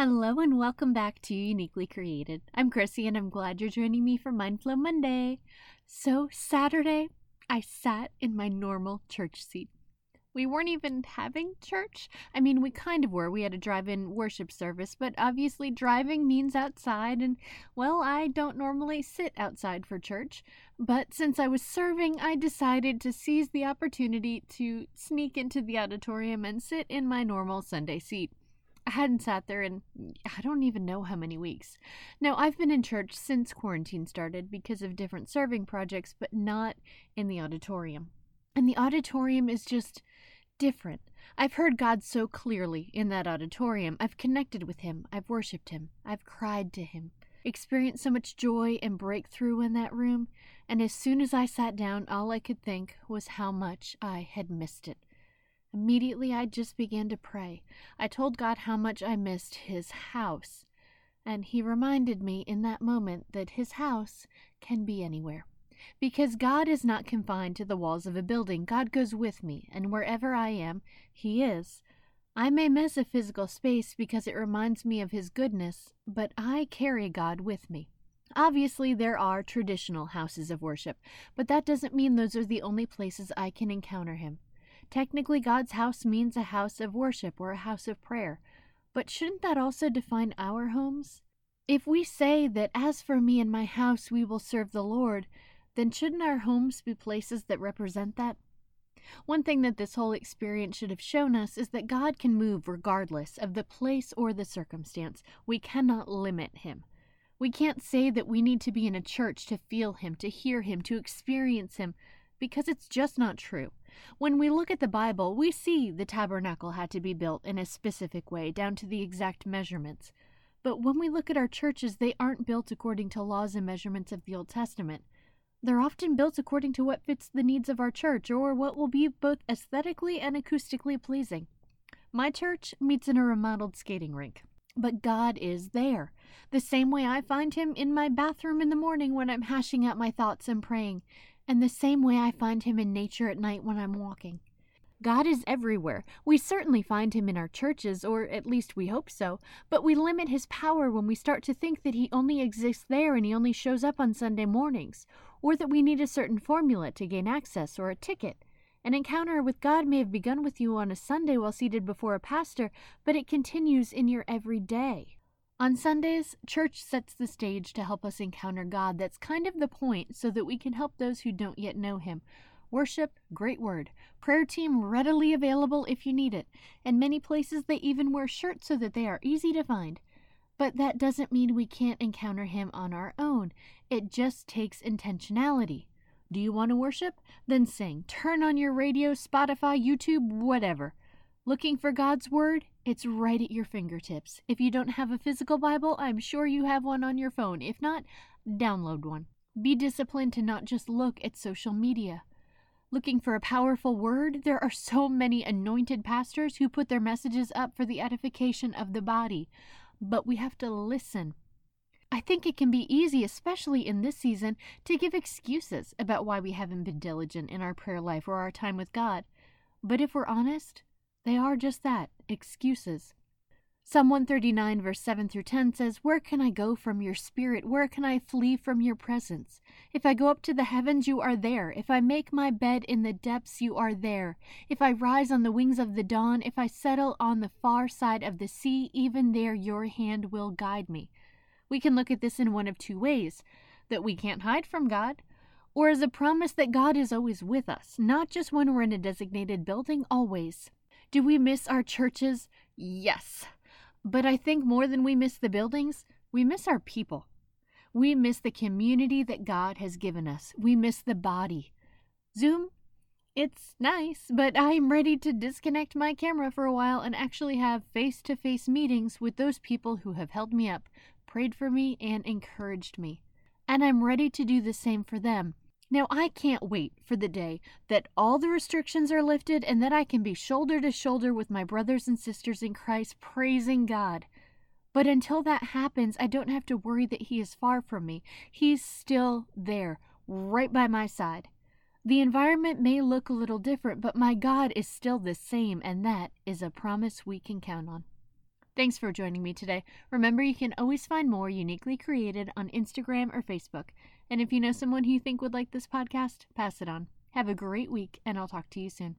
Hello and welcome back to Uniquely Created. I'm Chrissy and I'm glad you're joining me for Mindflow Monday. So, Saturday, I sat in my normal church seat. We weren't even having church. I mean, we kind of were. We had a drive in worship service, but obviously, driving means outside, and well, I don't normally sit outside for church. But since I was serving, I decided to seize the opportunity to sneak into the auditorium and sit in my normal Sunday seat. I hadn't sat there in I don't even know how many weeks. Now, I've been in church since quarantine started because of different serving projects, but not in the auditorium. And the auditorium is just different. I've heard God so clearly in that auditorium. I've connected with Him. I've worshiped Him. I've cried to Him. Experienced so much joy and breakthrough in that room. And as soon as I sat down, all I could think was how much I had missed it. Immediately, I just began to pray. I told God how much I missed His house. And He reminded me in that moment that His house can be anywhere. Because God is not confined to the walls of a building, God goes with me, and wherever I am, He is. I may miss a physical space because it reminds me of His goodness, but I carry God with me. Obviously, there are traditional houses of worship, but that doesn't mean those are the only places I can encounter Him. Technically, God's house means a house of worship or a house of prayer. But shouldn't that also define our homes? If we say that, as for me and my house, we will serve the Lord, then shouldn't our homes be places that represent that? One thing that this whole experience should have shown us is that God can move regardless of the place or the circumstance. We cannot limit Him. We can't say that we need to be in a church to feel Him, to hear Him, to experience Him, because it's just not true. When we look at the Bible, we see the tabernacle had to be built in a specific way, down to the exact measurements. But when we look at our churches, they aren't built according to laws and measurements of the Old Testament. They're often built according to what fits the needs of our church or what will be both aesthetically and acoustically pleasing. My church meets in a remodeled skating rink. But God is there, the same way I find Him in my bathroom in the morning when I'm hashing out my thoughts and praying, and the same way I find him in nature at night when I'm walking. God is everywhere. We certainly find him in our churches, or at least we hope so, but we limit his power when we start to think that he only exists there and he only shows up on Sunday mornings, or that we need a certain formula to gain access or a ticket. An encounter with God may have begun with you on a Sunday while seated before a pastor, but it continues in your everyday. On Sundays, church sets the stage to help us encounter God. That's kind of the point, so that we can help those who don't yet know Him. Worship, great word. Prayer team readily available if you need it. And many places they even wear shirts so that they are easy to find. But that doesn't mean we can't encounter Him on our own. It just takes intentionality. Do you want to worship? Then sing. Turn on your radio, Spotify, YouTube, whatever. Looking for God's Word? It's right at your fingertips. If you don't have a physical Bible, I'm sure you have one on your phone. If not, download one. Be disciplined to not just look at social media. Looking for a powerful word? There are so many anointed pastors who put their messages up for the edification of the body, but we have to listen. I think it can be easy, especially in this season, to give excuses about why we haven't been diligent in our prayer life or our time with God. But if we're honest, they are just that excuses. Psalm 139, verse 7 through 10 says, Where can I go from your spirit? Where can I flee from your presence? If I go up to the heavens, you are there. If I make my bed in the depths, you are there. If I rise on the wings of the dawn, if I settle on the far side of the sea, even there your hand will guide me. We can look at this in one of two ways that we can't hide from God, or as a promise that God is always with us, not just when we're in a designated building, always. Do we miss our churches? Yes. But I think more than we miss the buildings, we miss our people. We miss the community that God has given us. We miss the body. Zoom, it's nice, but I'm ready to disconnect my camera for a while and actually have face to face meetings with those people who have held me up, prayed for me, and encouraged me. And I'm ready to do the same for them. Now, I can't wait for the day that all the restrictions are lifted and that I can be shoulder to shoulder with my brothers and sisters in Christ praising God. But until that happens, I don't have to worry that He is far from me. He's still there, right by my side. The environment may look a little different, but my God is still the same, and that is a promise we can count on. Thanks for joining me today. Remember, you can always find more uniquely created on Instagram or Facebook. And if you know someone who you think would like this podcast, pass it on. Have a great week, and I'll talk to you soon.